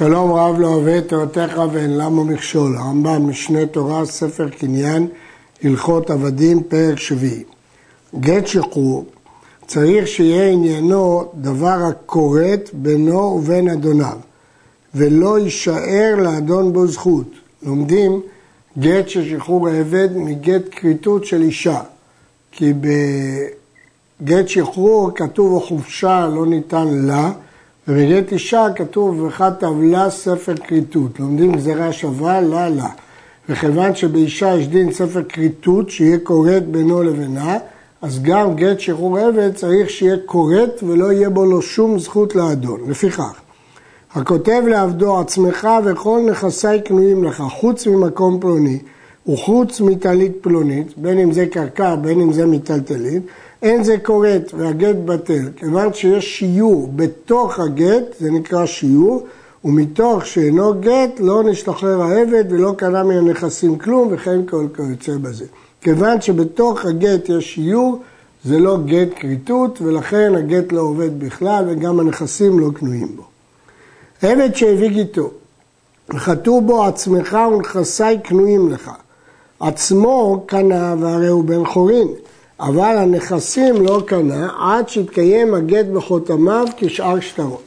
שלום רב לא אוהב תורתך ואין למה מכשול. הרמב"ם, משנה תורה, ספר קניין, הלכות עבדים, פרק שביעי. גט שחרור צריך שיהיה עניינו דבר הכורת בינו ובין אדוניו, ולא יישאר לאדון בו זכות. לומדים גט של שחרור העבד מגט כריתות של אישה, כי בגט שחרור כתוב החופשה לא ניתן לה, ובגט אישה כתוב ואחד תבלה ספר כריתות. לומדים גזירה שווה לה לה. וכיוון שבאישה יש דין ספר כריתות שיהיה כורת בינו לבינה, אז גם גט שחרור עבד צריך שיהיה כורת ולא יהיה בו לו שום זכות לאדון. לפיכך, הכותב לעבדו עצמך וכל נכסי קנויים לך, חוץ ממקום פלוני וחוץ מטלית פלונית, בין אם זה קרקע, בין אם זה מטלטלית, אין זה כורת והגט בטל. כיוון שיש שיעור בתוך הגט, זה נקרא שיעור, ומתוך שאינו גט לא נשתחרר העבד ולא קנה מן הנכסים כלום וכן כל כיוצא בזה. כיוון שבתוך הגט יש שיעור, זה לא גט כריתות ולכן הגט לא עובד בכלל וגם הנכסים לא קנויים בו. עבד שהביא גיתו, וחתו בו עצמך ונכסי קנויים לך. עצמו קנה והרי הוא בן חורין, אבל הנכסים לא קנה עד שהתקיים הגט בחותמיו כשאר שטרות.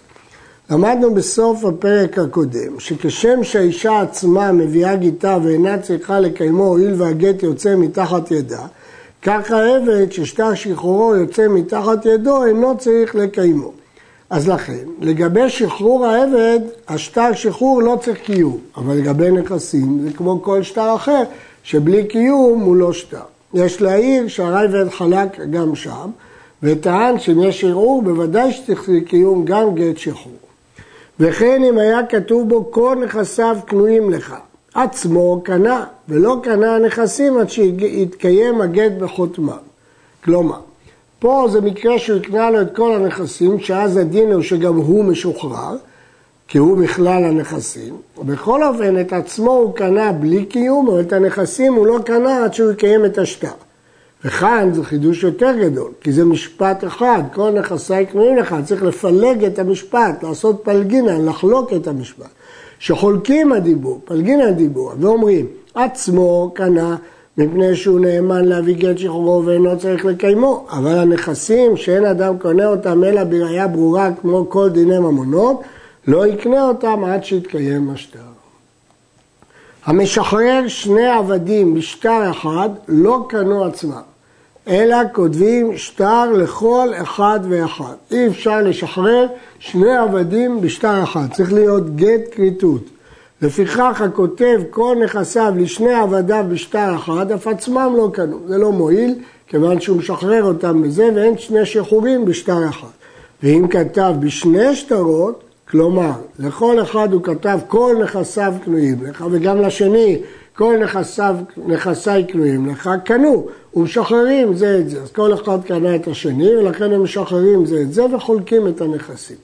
למדנו בסוף הפרק הקודם, שכשם שהאישה עצמה מביאה גיטה ואינה צריכה לקיימו הואיל והגט יוצא מתחת ידה, כך העבד ששטר שחרורו יוצא מתחת ידו אינו צריך לקיימו. אז לכן, לגבי שחרור העבד, השטר שחרור לא צריך קיום, אבל לגבי נכסים זה כמו כל שטר אחר, שבלי קיום הוא לא שטר. יש להעיר שהרייבד חלק גם שם, וטען שאם יש ערעור, בוודאי שצריך קיום גם גט שחרור. וכן אם היה כתוב בו כל נכסיו קנויים לך, עצמו קנה, ולא קנה הנכסים עד שיתקיים הגט בחותמיו. כלומר, פה זה מקרה שהוא יקנה לו את כל הנכסים, שאז הדין הוא שגם הוא משוחרר, כי הוא בכלל הנכסים. בכל אופן, את עצמו הוא קנה בלי קיום, אבל את הנכסים הוא לא קנה עד שהוא יקיים את השטר. וכאן זה חידוש יותר גדול, כי זה משפט אחד, כל נכסי קנויים לך, צריך לפלג את המשפט, לעשות פלגינן, לחלוק את המשפט. שחולקים הדיבור, פלגינן הדיבור, ואומרים, עצמו קנה מפני שהוא נאמן להביא גט שחרורו ואינו צריך לקיימו, אבל הנכסים שאין אדם קונה אותם אלא בראייה ברורה כמו כל דיני ממונות, לא יקנה אותם עד שיתקיים השטר. המשחרר שני עבדים בשטר אחד לא קנו עצמם. אלא כותבים שטר לכל אחד ואחד. אי אפשר לשחרר שני עבדים בשטר אחד, צריך להיות גט כריתות. לפיכך הכותב כל נכסיו לשני עבדיו בשטר אחד, אף עצמם לא קנו. זה לא מועיל, כיוון שהוא משחרר אותם בזה, ואין שני שחרורים בשטר אחד. ואם כתב בשני שטרות, כלומר, לכל אחד הוא כתב כל נכסיו קנויים לך, וגם לשני כל נכסיו, נכסיי קנויים לך, קנו ומשחררים זה את זה. אז כל אחד קנה את השני, ולכן הם משחררים זה את זה וחולקים את הנכסים.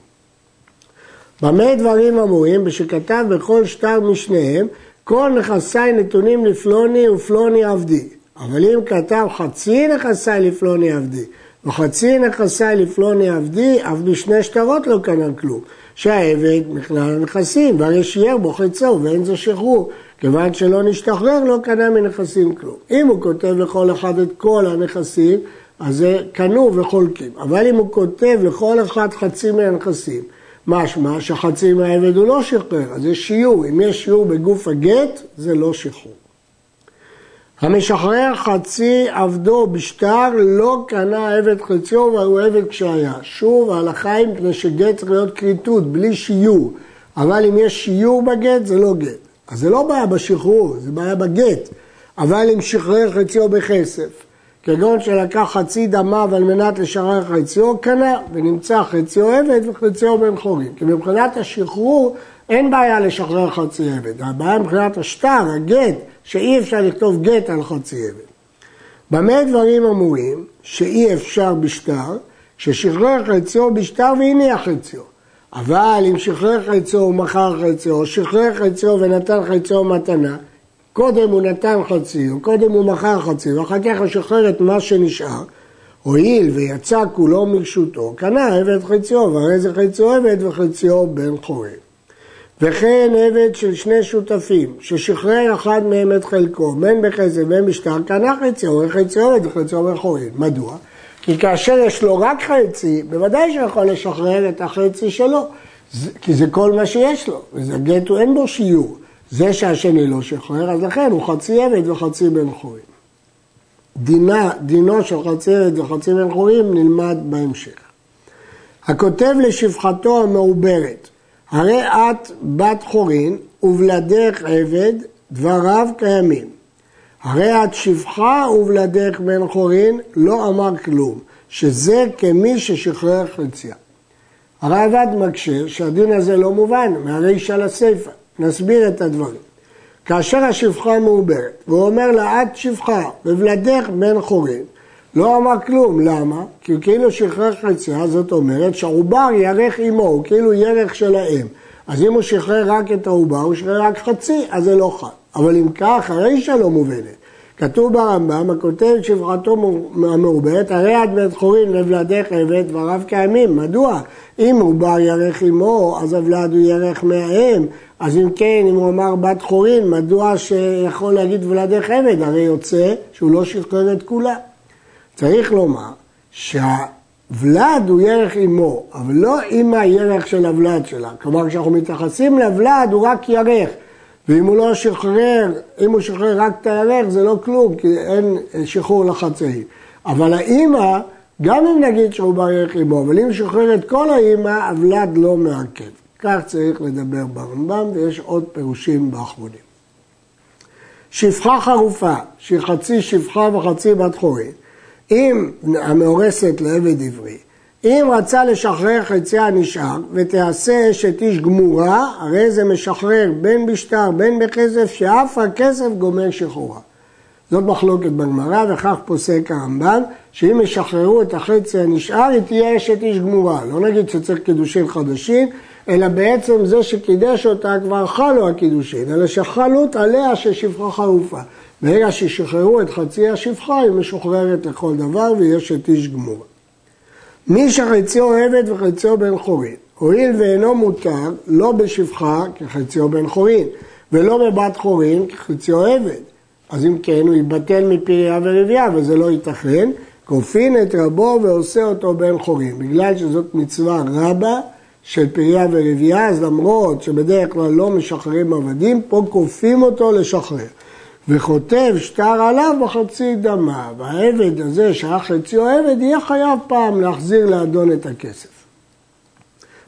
במה דברים אמורים? בשכתב בכל שטר משניהם, כל נכסיי נתונים לפלוני ופלוני עבדי. אבל אם כתב חצי נכסיי לפלוני עבדי, וחצי נכסיי לפלוני עבדי, אף בשני שטרות לא קנה כלום. שהעבד מכלל הנכסים, והרי שיער בו חצו ואין זה שחרור. כיוון שלא נשתחרר, לא קנה מנכסים כלום. אם הוא כותב לכל אחד את כל הנכסים, אז זה קנו וחולקים. אבל אם הוא כותב לכל אחד חצי מהנכסים, משמע שחצי מהעבד הוא לא שחרר, אז יש שיעור. אם יש שיעור בגוף הגט, זה לא שחרור. המשחרר חצי עבדו בשטר לא קנה עבד חציו והוא עבד כשהיה. שוב, ההלכה היא מפני שגט צריך להיות כריתות, בלי שיעור. אבל אם יש שיעור בגט, זה לא גט. אז זה לא בעיה בשחרור, זה בעיה בגט. אבל אם שחרר חציו בכסף, כגון שלקח חצי דמיו על מנת לשחרר חציו, קנה, ונמצא חציו עבד וחציו בן חורים. כי מבחינת השחרור אין בעיה לשחרר חצי עבד. הבעיה מבחינת השטר, הגט, שאי אפשר לכתוב גט על חצי עבד. במה דברים אמורים שאי אפשר בשטר, ששחרר חציו בשטר והניח חציו. אבל אם שחרר חציו ומכר חציו, שחרר חציו ונתן חציו מתנה, קודם הוא נתן חציו, קודם הוא מכר חציו, ואחר כך הוא שחרר את מה שנשאר, הואיל ויצא כולו מרשותו, קנה עבד חציו, והרי זה חציו עבד וחציו בן חורם. וכן עבד של שני שותפים, ששחרר אחד מהם את חלקו, בין בחסד ובין בשטר, קנה חציו, וחציו עובד וחציו בן חורין. מדוע? כי כאשר יש לו רק חצי, בוודאי שהוא יכול לשחרר את החצי שלו, כי זה כל מה שיש לו, וזה גט אין בו שיעור. זה שהשני לא שחרר, אז לכן הוא חצי עבד וחצי בן חורין. דינה, דינו של חצי עבד וחצי בן חורין נלמד בהמשך. הכותב לשפחתו המעוברת, הרי את בת חורין ובלדך עבד, דבריו קיימים. הרי את שפחה ובלדך בן חורין, לא אמר כלום, שזה כמי ששחרר חציה. הרעב"ד מקשה שהדין הזה לא מובן מהרישא לסיפא. נסביר את הדברים. כאשר השפחה מעוברת, והוא אומר לה, את שפחה, ובלדך בן חורין, לא אמר כלום, למה? כי הוא כאילו שחרר חציה, זאת אומרת שהעובר ירך עמו, הוא כאילו ירך של האם. אז אם הוא שחרר רק את העובר, הוא שחרר רק חצי, אז זה לא חל. אבל אם כך, הרישא לא מובנת. כתוב ברמב"ם, הכותב את שפחתו המעוברת, הרי עד בית חורין לבלדך עבד דבריו קיימים. מדוע? אם עובר ירך עמו, אז הוולד הוא ירך מהאם. אז אם כן, אם הוא אמר בת חורין, מדוע שיכול להגיד ולדך עבד? הרי יוצא שהוא לא שחרר את כולה. צריך לומר שהוולד הוא ירך אמו, אבל לא אימא ירך של הוולד שלה. כלומר, כשאנחנו מתייחסים לוולד הוא רק ירך. ואם הוא לא שחרר, אם הוא שחרר רק את הירך זה לא כלום, כי אין שחרור לחצאים. אבל האימא, גם אם נגיד שהוא בא ירך אמו, אבל אם שחרר את כל האימא, הוולד לא מעכב. כך צריך לדבר ברמב"ם, ויש עוד פירושים באחרונים. שפחה חרופה, שהיא חצי שפחה וחצי בת חורין, אם המאורסת לעבד עברי, אם רצה לשחרר חציה נשאר ותעשה אשת איש גמורה, הרי זה משחרר בין בשטר בין בכסף שאף הכסף גומר שחרורה. זאת מחלוקת בגמרא וכך פוסק הרמב"ם שאם ישחררו את החצי הנשאר היא תהיה אשת איש גמורה. לא נגיד שצריך קידושין חדשים אלא בעצם זה שקידש אותה כבר חלו הקידושין, אלא שחלות עליה ששפחה חרופה. ברגע ששחררו את חצי השפחה היא משוחררת לכל דבר ויש את איש גמורה. מי שחציו עבד וחציו בן חורין, הואיל ואינו מותר לא בשפחה כחציו בן חורין, ולא בבת חורין כחציו עבד. אז אם כן הוא יבטל מפריה ורבייה וזה לא ייתכן, כופין את רבו ועושה אותו בן חורין. בגלל שזאת מצווה רבה של פריה ורבייה, אז למרות שבדרך כלל לא משחררים עבדים, פה כופים אותו לשחרר. וכותב שטר עליו בחצי דמה, והעבד הזה שהיה חציו עבד יהיה חייב פעם להחזיר לאדון את הכסף.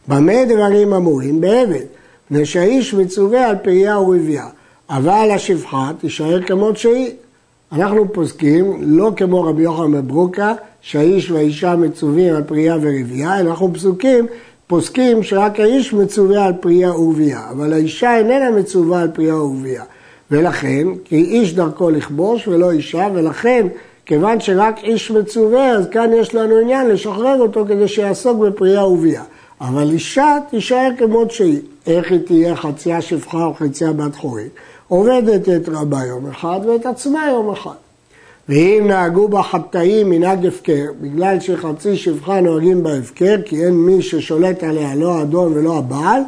במה דברים אמורים? בעבד, מפני שהאיש מצווה על פריה ורבייה, אבל השפחה תישאר כמות שהיא. אנחנו פוסקים לא כמו רבי יוחנן מברוקה, שהאיש והאישה מצווים על פריה ורבייה, אנחנו פסוקים פוסקים שרק האיש מצווה על פריה ורבייה, אבל האישה איננה מצווה על פריה ורבייה. ולכן, כי איש דרכו לכבוש ולא אישה, ולכן, כיוון שרק איש מצווה, אז כאן יש לנו עניין לשחרר אותו כדי שיעסוק בפריה ורבייה. אבל אישה תישאר כמות שהיא. איך היא תהיה חצייה שפחה או חצייה בת חורית? עובדת את רבה יום אחד ואת עצמה יום אחד. ואם נהגו בה חטאים מנהג הפקר, בגלל שחצי שפחה נוהגים בהפקר, כי אין מי ששולט עליה, לא האדון ולא הבעל,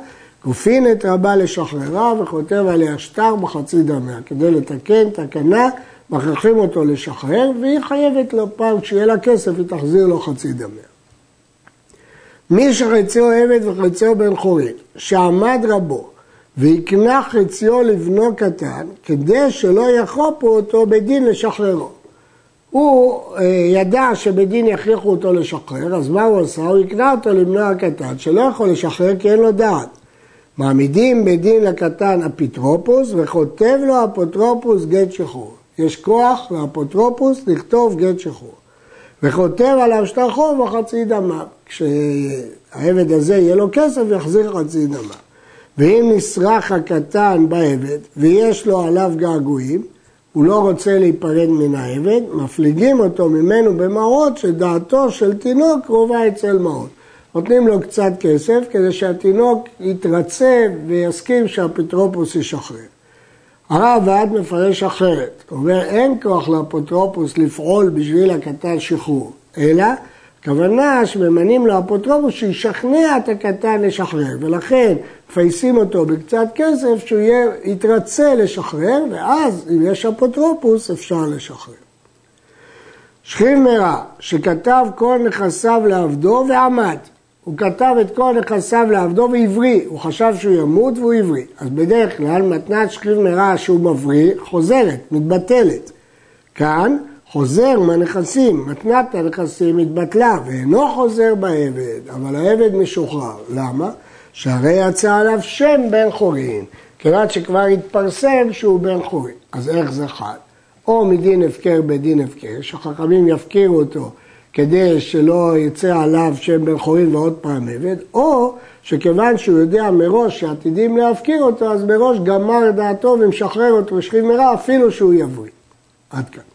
כופין את רבה לשחררה וכותב עליה שטר בחצי דמיה. כדי לתקן תקנה, מכריחים אותו לשחרר, והיא חייבת לו פעם, כשיהיה לה כסף, היא תחזיר לו חצי דמיה. מי שחציו עבד וחציו בן חורין, שעמד רבו והקנה חציו לבנו קטן, כדי שלא יחופו אותו בדין לשחררו. הוא אה, ידע שבדין יכריחו אותו לשחרר, אז מה הוא עשה? הוא הקנה אותו לבנו הקטן, שלא יכול לשחרר כי אין לו דעת. מעמידים בדין לקטן אפיטרופוס וכותב לו אפוטרופוס גט שחרור. יש כוח לאפוטרופוס לכתוב גט שחרור. וכותב עליו שטר חוב וחצי דמה. כשהעבד הזה יהיה לו כסף, יחזיר חצי דמה. ואם נסרח הקטן בעבד ויש לו עליו געגועים, הוא לא רוצה להיפרד מן העבד, מפליגים אותו ממנו במעות שדעתו של תינוק קרובה אצל מעות. נותנים לו קצת כסף כדי שהתינוק יתרצה ויסכים שהאפוטרופוס ישחרר. הרב ועד מפרש אחרת, אומר אין כוח לאפוטרופוס לפעול בשביל הקטן שחרור, אלא הכוונה שממנים לו אפוטרופוס שישכנע את הקטן לשחרר, ולכן מפייסים אותו בקצת כסף שהוא יהיה, יתרצה לשחרר, ואז אם יש אפוטרופוס אפשר לשחרר. שכיב מרע, שכתב כל נכסיו לעבדו ועמד. הוא כתב את כל נכסיו לעבדו והבריא, הוא חשב שהוא ימות והוא הבריא. אז בדרך כלל מתנת שכיב מרע שהוא מבריא חוזרת, מתבטלת. כאן חוזר מהנכסים, מתנת הנכסים התבטלה ואינו חוזר בעבד, אבל העבד משוחרר. למה? שהרי יצא עליו שם בן חורין, כיוון שכבר התפרסם שהוא בן חורין. אז איך זה חל? או מדין הפקר בדין הפקר, שחכמים יפקירו אותו כדי שלא יצא עליו שם בן חורין ועוד פעם עבד, או שכיוון שהוא יודע מראש שעתידים להפקיר אותו, אז מראש גמר דעתו ומשחרר אותו בשכיב מרע אפילו שהוא יבריא. עד כאן.